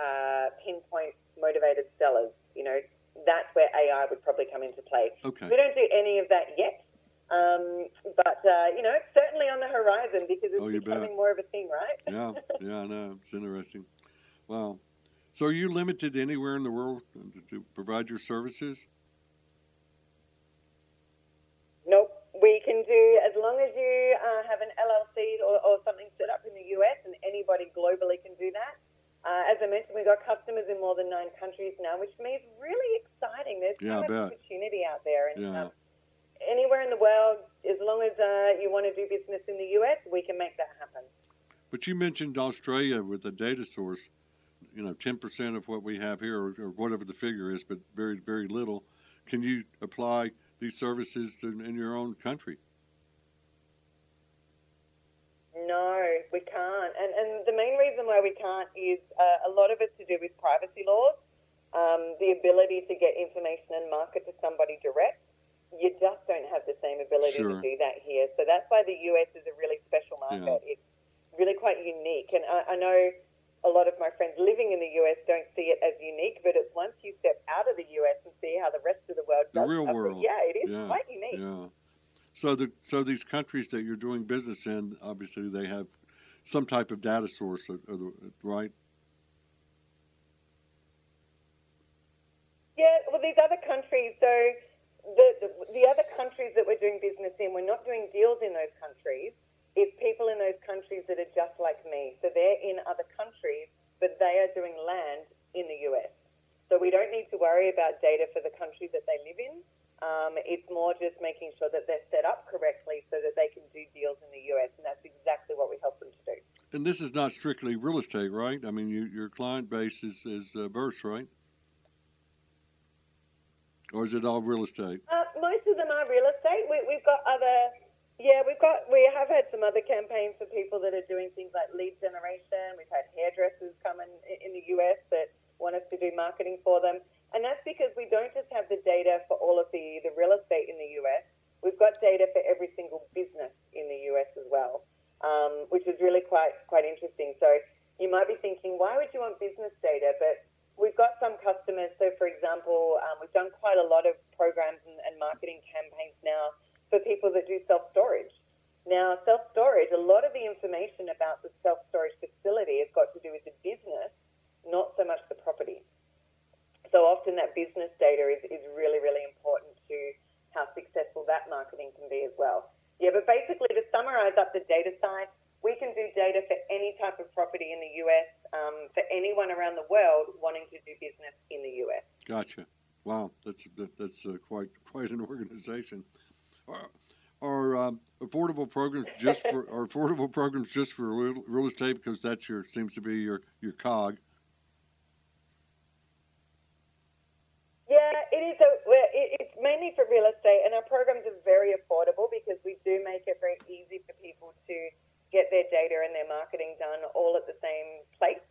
uh, pinpoint motivated sellers, you know, that's where AI would probably come into play. Okay. We don't do any of that yet. Um, but uh, you know, it's certainly on the horizon because it's oh, becoming bet. more of a thing, right? yeah, yeah, I know. It's interesting. Wow. So, are you limited anywhere in the world to provide your services? Nope. We can do as long as you uh, have an LLC or, or, something set up in the US, and anybody globally can do that. Uh, as I mentioned, we've got customers in more than nine countries now, which means really exciting. There's yeah, so much opportunity out there, and yeah. um, anywhere in the world, as long as uh, you want to do business in the US, we can make that happen. But you mentioned Australia with a data source, you know, 10% of what we have here, or, or, whatever the figure is, but very, very little. Can you apply these services to, in your own country? No, we can't. And, and the main reason why we can't is uh, a lot of it's to do with privacy laws, um, the ability to get information and market to somebody direct you just don't have the same ability sure. to do that here. So that's why the US is a really special market. Yeah. It's really quite unique. And I, I, know a lot of my friends living in the US don't see it as unique, but it's once you step out of the US and see how the rest of the world the does real stuff, world. Yeah, it is yeah. quite unique. Yeah. So the so these countries that you're doing business in, obviously they have some type of data source, uh, uh, right? Yeah, well, these other countries, so the, the, the other countries that we're doing business in, we're not doing deals in those countries. It's people in those countries that are just like me. So they're in other countries, but they are doing land in the US. So we don't need to worry about data for the country that they live in. Um, it's more just making sure that they're set up correctly so that they can do deals in the US, and that's exactly what we help them to do. And this is not strictly real estate, right? I mean, you, your client base is, is uh, right? Or is it all real estate? Uh, most of them are real estate. We, have got yeah, we've got we have had some other campaigns for people that are doing things like lead generation. We've had hairdressers come in in the US that want us to do marketing for them, and that's because we don't just have the data for all of the the real estate in the US. We've got data for every single business in the US as well, um, which is really quite quite interesting. So you might be thinking, why would you want business data? But we've got some customers. So for example, um, we've done quite a lot of programs and, and marketing campaigns now for people that do self storage. Now, self storage, a lot of the information about the self storage facility has got to do with the business, not so much the property. So often that business data is, is really, really important to how successful that marketing can be as well. Yeah, but basically to summarize up the data side, we can do data for any type of property in the US, um, for anyone around the world wanting to do business in the US. Gotcha. Wow, that's that's uh, quite quite an organization. Are, are um, affordable programs just for are affordable programs just for real, real estate because that's your seems to be your your cog? Yeah, it is. A, it's mainly for real estate, and our programs are very affordable because we do make it very easy for people to get their data and their marketing done all at the same place.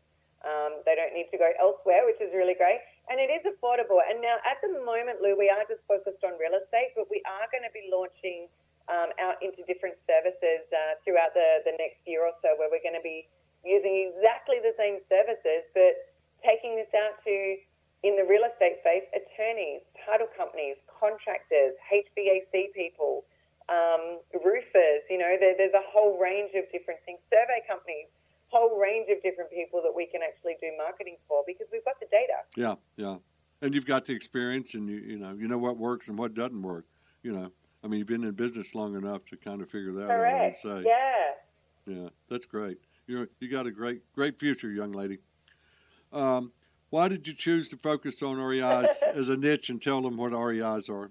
Um, they don't need to go elsewhere, which is really great. And it is affordable. And now, at the moment, Lou, we are just focused on real estate, but we are going to be launching um, out into different services uh, throughout the, the next year or so, where we're going to be using exactly the same services, but taking this out to in the real estate space, attorneys, title companies, contractors, HVAC people, um, roofers, you know, there, there's a whole range of different things, survey companies, whole range of different people that we can actually do marketing for because we've got the data. Yeah, yeah. And you've got the experience and you, you know, you know what works and what doesn't work, you know. I mean, you've been in business long enough to kind of figure that Correct. out. Say. Yeah. Yeah, that's great. You you got a great great future, young lady. Um, why did you choose to focus on REIs as a niche and tell them what REIs are?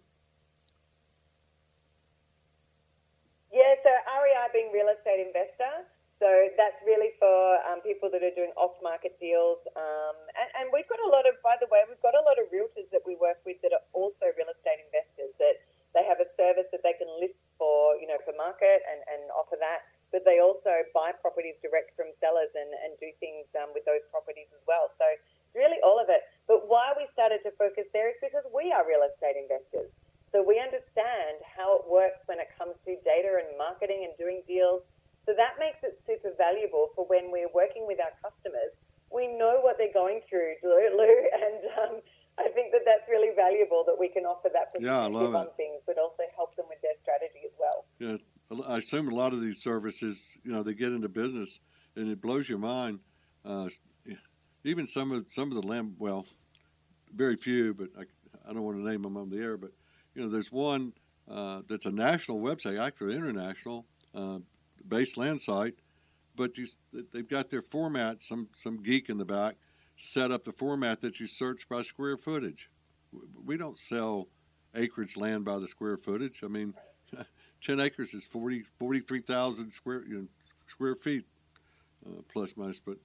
Yeah, so REI being real estate investor. So that's really for um, people that are doing off-market deals. Um, and, and we've got a lot of, by the way, we've got a lot of realtors that we work with that are also real estate investors that they have a service that they can list for, you know, for market and, and offer that. But they also buy properties direct from sellers and, and do things um, with those properties as well. So really all of it. But why we started to focus there is because we are real estate investors. So we understand how it works when it comes to data and marketing and doing deals. So that makes it super valuable for when we're working with our customers. We know what they're going through, Lou, and um, I think that that's really valuable that we can offer that perspective yeah, I love on it. things, but also help them with their strategy as well. Yeah, I assume a lot of these services, you know, they get into business, and it blows your mind. Uh, even some of some of the land, well, very few, but I, I don't want to name them on the air. But you know, there's one uh, that's a national website, actually international, uh, based land site, but you, they've got their format. Some some geek in the back set up the format that you search by square footage. We don't sell acreage land by the square footage. I mean, 10 acres is 40, 43,000 square you know, square feet uh, plus minus, but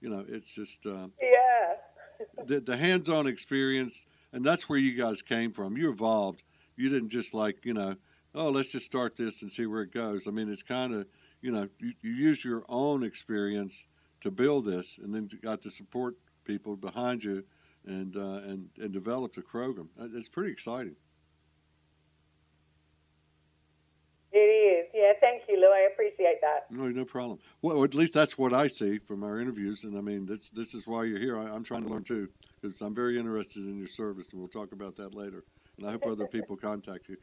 you know, it's just uh, yeah. the, the hands-on experience, and that's where you guys came from. You evolved. You didn't just like you know, oh, let's just start this and see where it goes. I mean, it's kind of you know, you, you use your own experience to build this, and then got to support people behind you, and uh, and and developed a program. It's pretty exciting. It is, yeah. Thank you, Lou. I appreciate that. No, no problem. Well, at least that's what I see from our interviews, and I mean, this this is why you're here. I, am trying to learn too, because I'm very interested in your service, and we'll talk about that later. And I hope other people contact you.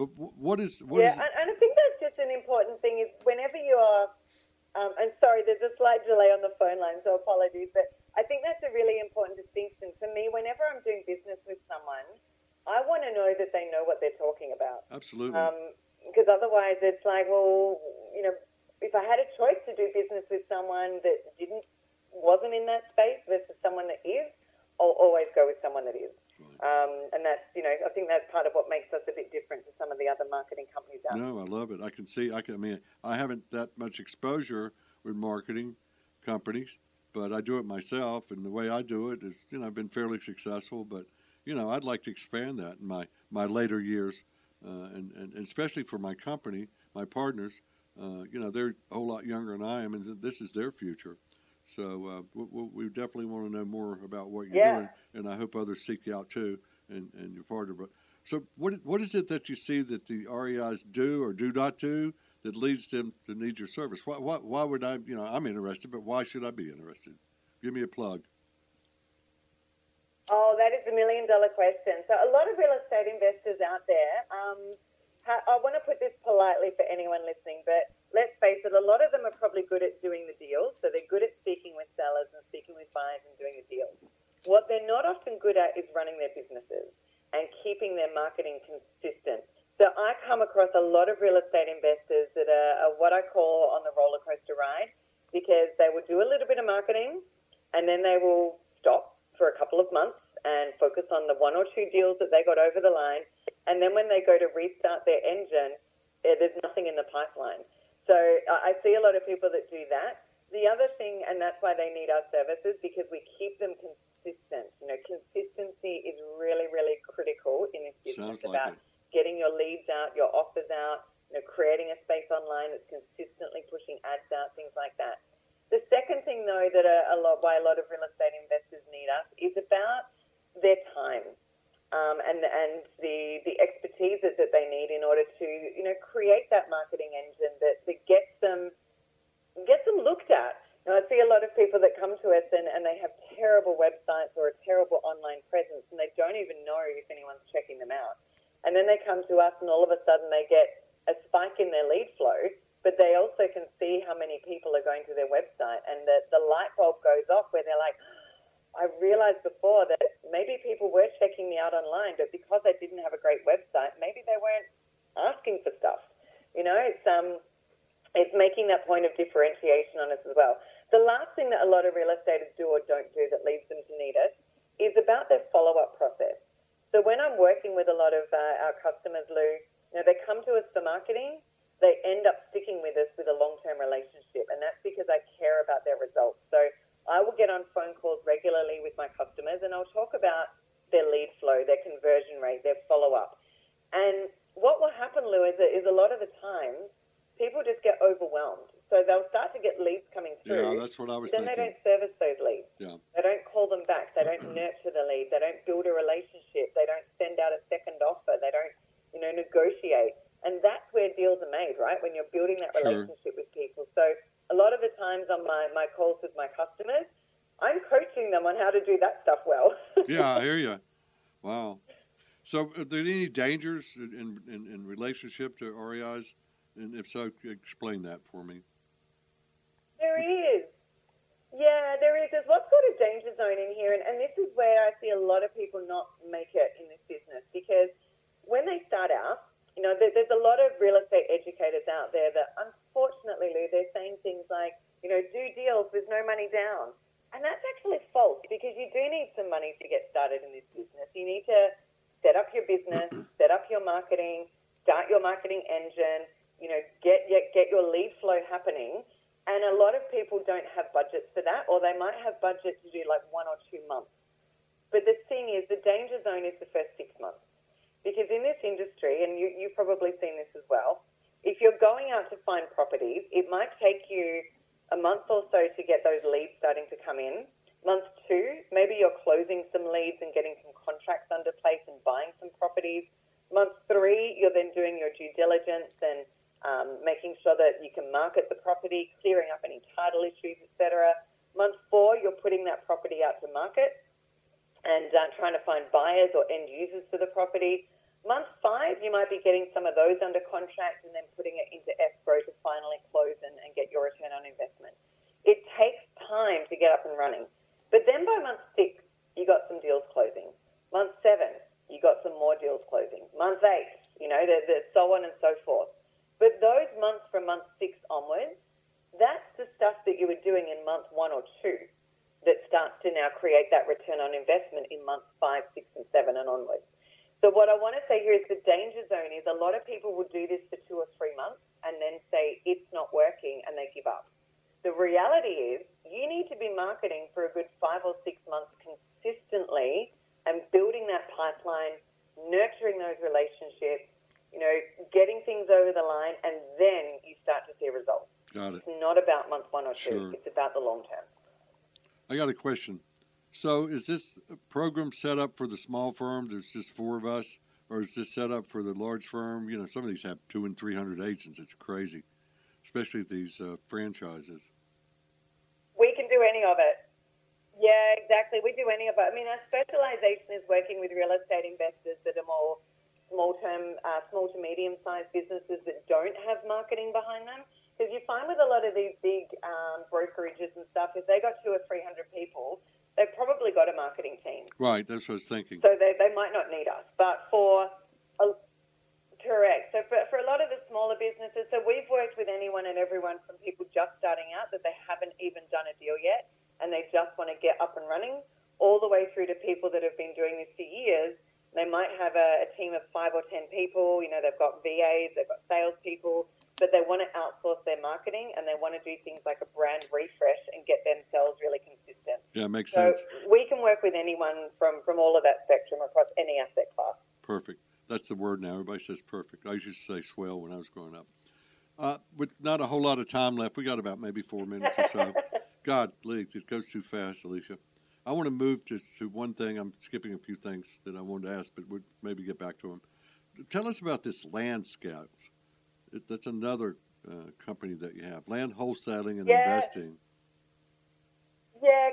But what is what yeah, is, and, and I think that's just an important thing is whenever you are. Um, and sorry, there's a slight delay on the phone line, so apologies. But I think that's a really important distinction for me. Whenever I'm doing business with someone, I want to know that they know what they're talking about. Absolutely. Um, because otherwise it's like, well, you know, if I had a choice to do business with someone that didn't wasn't in that space versus someone that is, I'll always go with someone that is. Um, and that's, you know, I think that's part of what makes us a bit different to some of the other marketing companies out No, I love it. I can see. I can. I mean, I haven't that much exposure with marketing companies, but I do it myself, and the way I do it is, you know, I've been fairly successful. But you know, I'd like to expand that in my my later years, and, and especially for my company, my partners. Uh, you know, they're a whole lot younger than I am, and this is their future. So uh, we, we, definitely want to know more about what you're yeah. doing, and I hope others seek you out too, and, and your partner. But So, what what is it that you see that the REIs do or do not do that leads them to need your service? Why, why, why would I? You know, I'm interested, but why should I be interested? Give me a plug. Oh, that is million dollar question. So, a lot of real estate investors out there, um, I want to put this politely for anyone listening, but let's face it, a lot of them are probably good at doing the deals. So, they're good at speaking with sellers and speaking with buyers and doing the deals. What they're not often good at is running their businesses and keeping their marketing consistent. So, I come across a lot of real estate investors that are, are what I call on the roller coaster ride because they will do a little bit of marketing and then they will stop for a couple of months and focus on the one or two deals that they got over the line. And then when they go to restart their engine, eh, there's nothing in the pipeline. So I see a lot of people that do that. The other thing, and that's why they need our services, because we keep them consistent. You know, consistency is really, really critical in this business Sounds about it. getting your leads out, your offers out, you know, creating a space online that's consistently pushing ads out, things like that. The second thing, though, that a, a lot why a lot of real estate investors need us is about their time um, and and the the expertise that, that they need in order to you know create that marketing engine that, that gets them gets them looked at. Now, I see a lot of people that come to us and, and they have terrible websites or a terrible online presence and they don't even know if anyone's checking them out. And then they come to us and all of a sudden they get a spike in their lead flow, but they also can see how many people are going to their website and the, the light bulb goes off where they're like, I realized before that maybe people were checking me out online, but because I didn't have a great website, maybe they weren't asking for stuff. You know, it's um, it's making that point of differentiation on us as well. The last thing that a lot of real estaters do or don't do that leads them to need us is about their follow-up process. So when I'm working with a lot of uh, our customers, Lou, you know, they come to us for marketing, they end up sticking with us with a long-term relationship, and that's because I care about their results. So I will get on phone calls regularly with my customers, and I'll talk about their lead flow, their conversion rate, their follow-up. And what will happen, Lou, is, is a lot of the times people just get overwhelmed. So they'll start to get leads coming through. Yeah, that's what I was then they don't service those leads. Yeah. They don't call them back. They don't nurture the lead. They don't build a relationship. They don't send out a second offer. They don't, you know, negotiate. And that's where deals are made, right? When you're building that Sure. relationship with people. So a lot of the times on my, my calls with my customers, I'm coaching them on how to do that stuff well. Yeah, I hear you. Wow. So, uh, are there any dangers in, in, in relationship to REIs? And if so, explain that for me. There is. Yeah, there is. There's what sort of danger zone in here, and, and this is where I see a lot of people not make it in this business because when they start out, you know, there, there's a lot of real estate educators out there that unfortunately, Lou, they're saying things like, you know, do deals with no money down. And that's actually false because you do need some money to get started in this business. You need to set up your business, set up your marketing, start your marketing engine, you know, get, get, get your lead flow happening. And a lot of people don't have budgets for that, or they might have budget to do like one or two months. But the thing is, the danger zone is the first six months. Because in this industry, and you, you've probably seen this as well, if you're going out to find properties, it might take you a month or so to get those leads starting to come in. Month two, maybe you're closing some leads and getting some contracts under place and buying some properties. Month three, doing your due diligence and um, making sure that you can market the property, clearing up any title issues, etc. Month four, you're putting that property out to market and uh, trying to find buyers or end users for the property. Month five, you might be getting some of those under contract and then putting it into escrow to finally close and, and get your return on investment. It takes time to get up and running. But then by month six, you got some deals closing. Month seven, you got some more deals closing. Month eight, you know, the, the so on and so forth. But those months from month six onwards, that's the stuff that you were doing in month one or two that starts to now create that return on investment in months five, six, and seven and onwards. So what I want to say here is the danger zone is a lot of people will do this for two or three months and then say it's not working and they give up. The reality is you need to be marketing for a good five or six months consistently and building that pipeline, nurturing those relationships, you know, getting things over the line, and then you start to see results. Got it. It's not about month one or two. Sure. It's about the long term. I got a question. So, is this program set up for the small firm? There's just four of us, or is this set up for the large firm? You know, some of these have two and three hundred agents. It's crazy, especially these uh, franchises. We can do any of it. Yeah, exactly. We do any of it. I mean, our specialization is working with real estate investors that are more small term, uh, small to medium sized businesses that don't have marketing behind them. Because you find with a lot of these big um, brokerages and stuff, if they got two or three hundred people, they've probably got a marketing team. Right, that's what I was thinking. So they, they might not need us. But for a, correct. So for, for a lot of the smaller businesses, so we've worked with anyone and everyone from people just starting out that they haven't even done a deal yet and they just want to get up and running, all the way through to people that have been doing this for years. They might have a, a team of five or ten people. You know, they've got VAs, they've got salespeople, but they want to outsource their marketing and they want to do things like a brand refresh and get themselves really consistent. Yeah, makes So sense. we can work with anyone all of that spectrum across any asset class. Perfect. That's the word now. Everybody says perfect. I used to say swell when I was growing up. Uh, with not a whole lot of time left, we got about maybe four minutes or so. God, Lee, it goes too fast, Alicia. I want to move to, to one thing. I'm skipping a few things that I wanted to ask, but we'll maybe get back to them. Tell us about this Land Scouts. It, that's another uh, company that you have, land wholesaling and Yeah. investing. Yeah.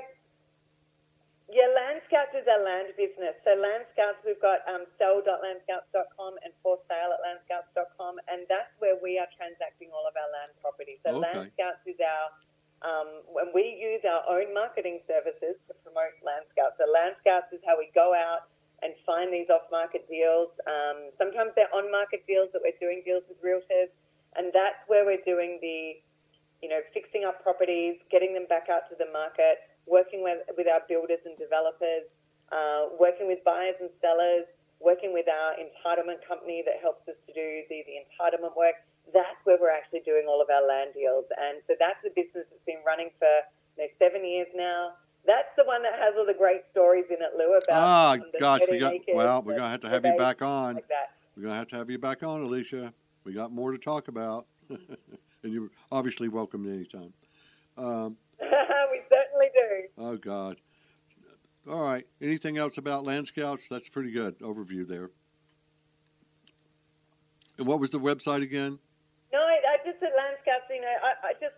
Yeah, Land Scouts is our land business. So landscouts, we've got um, sell.landscouts.com and for sale at landscouts.com, and that's where we are transacting all of our land properties. So Okay. Land Scouts is our, um, when we use our own marketing services to promote Land Scouts. So Land Scouts is how we go out and find these off-market deals. Um, sometimes they're on-market deals that we're doing deals with realtors, and that's where we're doing the you know, fixing up properties, getting them back out to the market, working with, with our builders and developers, uh, working with buyers and sellers, working with our entitlement company that helps us to do the, the entitlement work. That's where we're actually doing all of our land deals. And so that's a business that's been running for you know, seven years now. That's the one that has all the great stories in it, Lou, about Ah, um, the gosh, we 30 got. acres, Well, we're the- gonna have to the have you bays, back on. Like that. We're gonna have to have you back on, Alicia. We got more to talk about, and you're obviously welcome anytime. Um, we certainly do. oh God! All right. Anything else about Land Scouts? That's pretty good overview there. And what was the website again? No, I, I just at Land Scouts, you know, I, I just,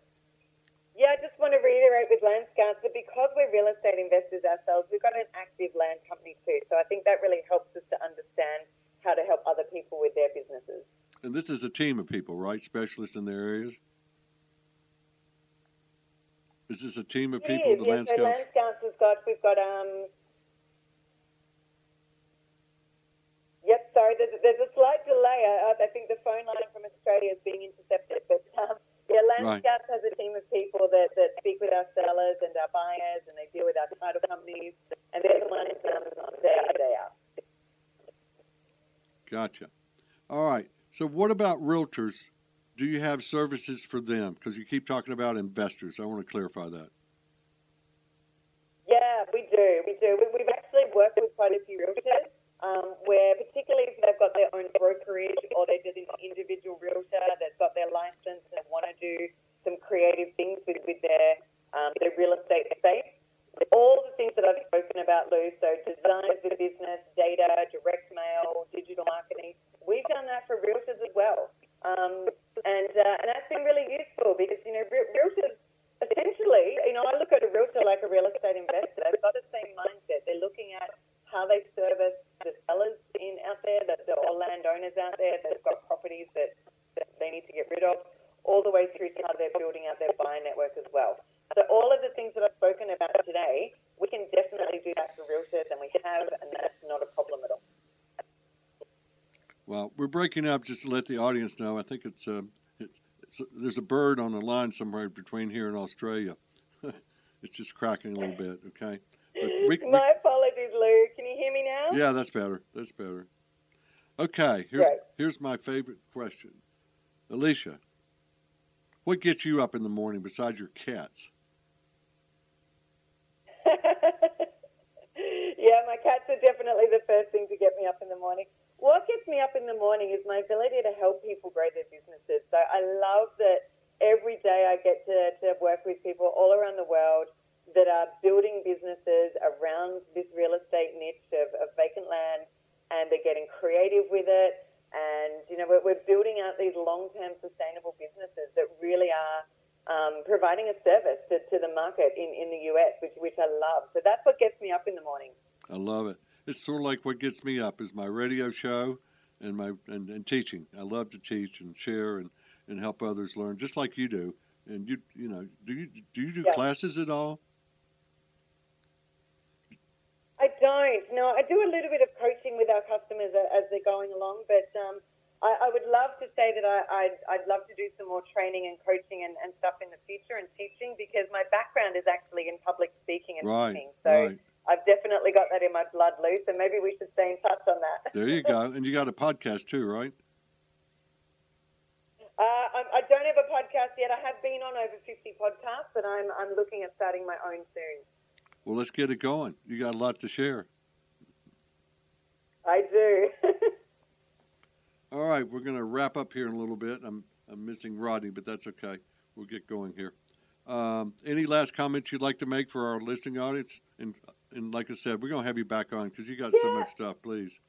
yeah, I just want to reiterate with Land Scouts that because we're real estate investors ourselves, we've got an active land company too. So I think that really helps us to understand how to help other people with their businesses. And this is a team of people, right? Specialists in their areas. Is this a team of It people? is, The yeah, Land so Scouts. Land Scouts has got, we've got, um, yep, sorry, there's, there's a slight delay. I, I think the phone line from Australia is being intercepted, but um, yeah, Land Right. Scouts has a team of people that, that speak with our sellers and our buyers, and they deal with our title companies, and they're the ones that are on day in, day out. Gotcha. All right. So, what about realtors? Do you have services for them? Because you keep talking about investors. I want to clarify that. Yeah, we do. We do. We, we've actually worked with quite a few realtors um, where, particularly if they've got their own brokerage or they're just an individual realtor that's got their license and want to do some creative things with, with their, um, their real estate space. All the things that I've spoken about, Lou, so design of the business, data, direct mail, digital marketing, we've done that for realtors as well. Um, and, uh, and that's been really useful because, you know, re- realtors essentially, you know, I look at a realtor like a real estate investor. They've got the same mindset. They're looking at how they service the sellers in out there, the, the landowners out there that've got properties that, that they need to get rid of, all the way through to how they're building out their buyer network as well. So all of the things that I've spoken about today, we can definitely do that for realtors, and we have, and that's not a problem at all. Well, we're breaking up just to let the audience know. I think it's, uh, it's, it's there's a bird on the line somewhere between here and Australia. it's just cracking a little bit. Okay. But we, we, My apologies, Lou. Can you hear me now? yeah, that's better. That's better. Okay. Here's Great. here's my favorite question, Alicia. What gets you up in the morning besides your cats? Yeah, my cats are definitely the first thing to get me up in the morning. What gets me up in the morning is my ability to help people grow their businesses. So I love that every day I get to, to work with people all around the world that are building businesses around this real estate niche of, of vacant land and they're getting creative with it. And, you know, we're, we're building out these long term sustainable businesses that really are um, providing a service to, to the market in, in the US, which, which I love. So that's what gets me up in the morning. I love it. It's sort of like what gets me up is my radio show and my and, and teaching. I love to teach and share and, and help others learn, just like you do. And you you know do you do you do classes at all? I don't. No, I do a little bit of coaching with our customers as they're going along, but um, I, I would love to say that I, I'd, I'd love to do some more training and coaching and, and stuff in the future and teaching because my background is actually in public speaking and Right, teaching. So right. I've definitely got that in my blood, Lou. So maybe we should stay in touch on that. There you go. and you got a podcast too, right? Uh, I, I don't have a podcast yet. I have been on over 50 podcasts, but I'm, I'm looking at starting my own soon. Well, let's get it going. You got a lot to share. I do. All right, we're going to wrap up here in a little bit. I'm I'm missing Rodney, but that's okay. We'll get going here. Um, any last comments you'd like to make for our listening audience? And and like I said, we're going to have you back on because you got so much stuff. Please.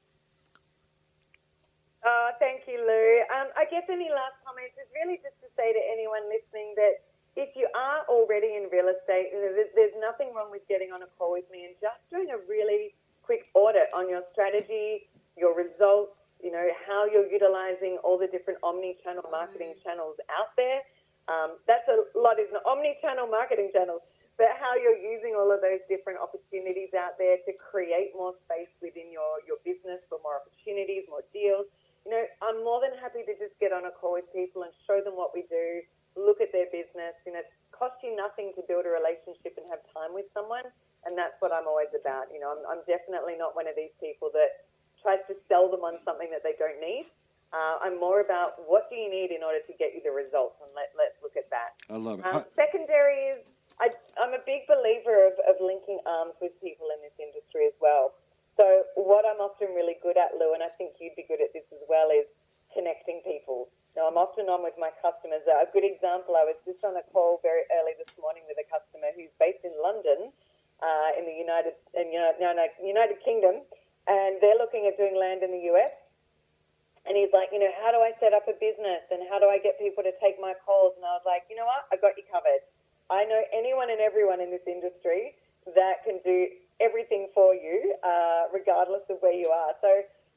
Oh, thank you, Lou. Um, I guess any last comments is really just to say to anyone listening that if you are already in real estate, there's, there's nothing wrong with getting on a call with me and just doing a really quick audit on your strategy, your results, you know, how you're utilizing all the different omni-channel marketing channels out there. Um, that's a lot, isn't it? Omni-channel marketing channels, but how you're using all of those different opportunities out there to create more space within your, your business for more opportunities, more deals. You know, I'm more than happy to just get on a call with people and show them what we do, look at their business. You know, it costs you nothing to build a relationship and have time with someone, and that's what I'm always about. You know, I'm, I'm definitely not one of these people that tries to sell them on something that they don't need. Uh, I'm more about what do you need in order to get you the results, and let, let's look at that. I love it. Um, secondary is, I, I'm a big believer of, of linking arms with people in this industry as well. So what I'm often really good at, Lou, and I think you'd be good at this as well, is connecting people. Now, I'm often on with my customers. A good example, I was just on a call very early this morning with a customer who's based in London, uh, in the United, in, United, no, no, United Kingdom, and they're looking at doing land in the US. And he's like, you know, how do I set up a business and how do I get people to take my calls? And I was like, you know what? I've got you covered. I know anyone and everyone in this industry that can do everything for you, uh, regardless of where you are. So,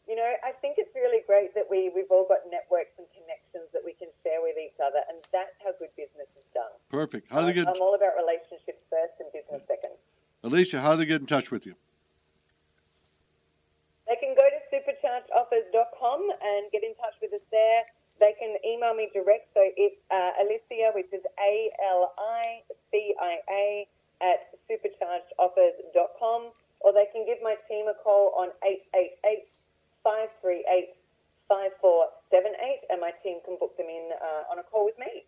you know, I think it's really great that we, we've all got networks and connections that we can share with each other, and that's how good business is done. Perfect. How do they get, I'm all about relationships first and business second. Alicia? How do they get in touch with you? They can go to superchargeoffers.com and get in touch with us there. They can email me direct, so it's uh, Alicia, which is A L I C I A, at superchargedoffers.com, or they can give my team a call on 888 538 5478, and my team can book them in uh, on a call with me.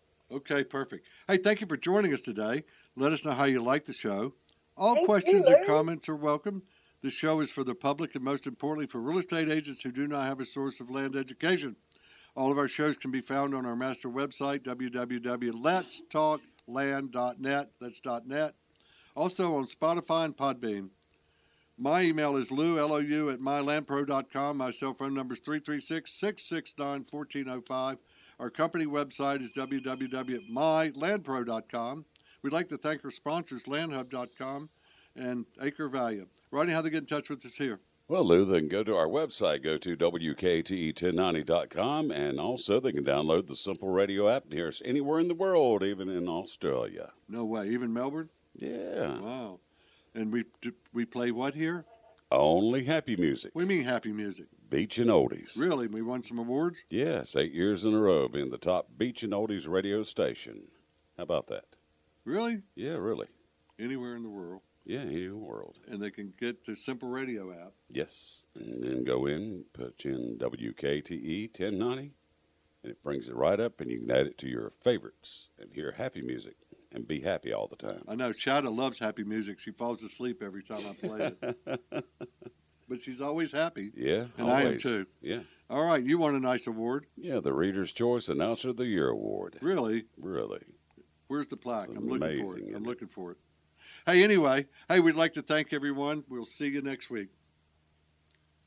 Okay, perfect. Hey, thank you for joining us today. Let us know how you like the show. All Thank you, questions and comments are welcome. This show is for the public and most importantly for real estate agents who do not have a source of land education. All of our shows can be found on our master website, www.letstalkland.net. That's .net. Also on Spotify and Podbean. My email is lou, L-O-U, at mylandpro.com. My cell phone number is 336-669-1405. Our company website is www.mylandpro.com. We'd like to thank our sponsors, landhub.com and AcreValue. Rodney, how they get in touch with us here? Well, Lou, they can go to our website, go to WKTE1090.com, and also they can download the Simple Radio app and hear us anywhere in the world, even in Australia. No way. Even Melbourne? Yeah. Wow. And we we play what here? Only happy music, We mean happy music. beach and oldies. Really? We won some awards? Yes, eight years in a row being the top beach and oldies radio station. How about that? Really? Yeah, really. Anywhere in the world. Yeah, in the world. And they can get the Simple Radio app. Yes. And then go in, put in WKTE 1090, and it brings it right up, and you can add it to your favorites and hear happy music and be happy all the time. I know Shada loves happy music. She falls asleep every time I play it. but she's always happy. Yeah, And I am too. Yeah, All right, you won a nice award. yeah. The Reader's Choice Announcer of the Year award. Really? Really, Where's the plaque? It's I'm looking for it. I'm it? looking for it. Hey, anyway, hey, we'd like to thank everyone. We'll see you next week.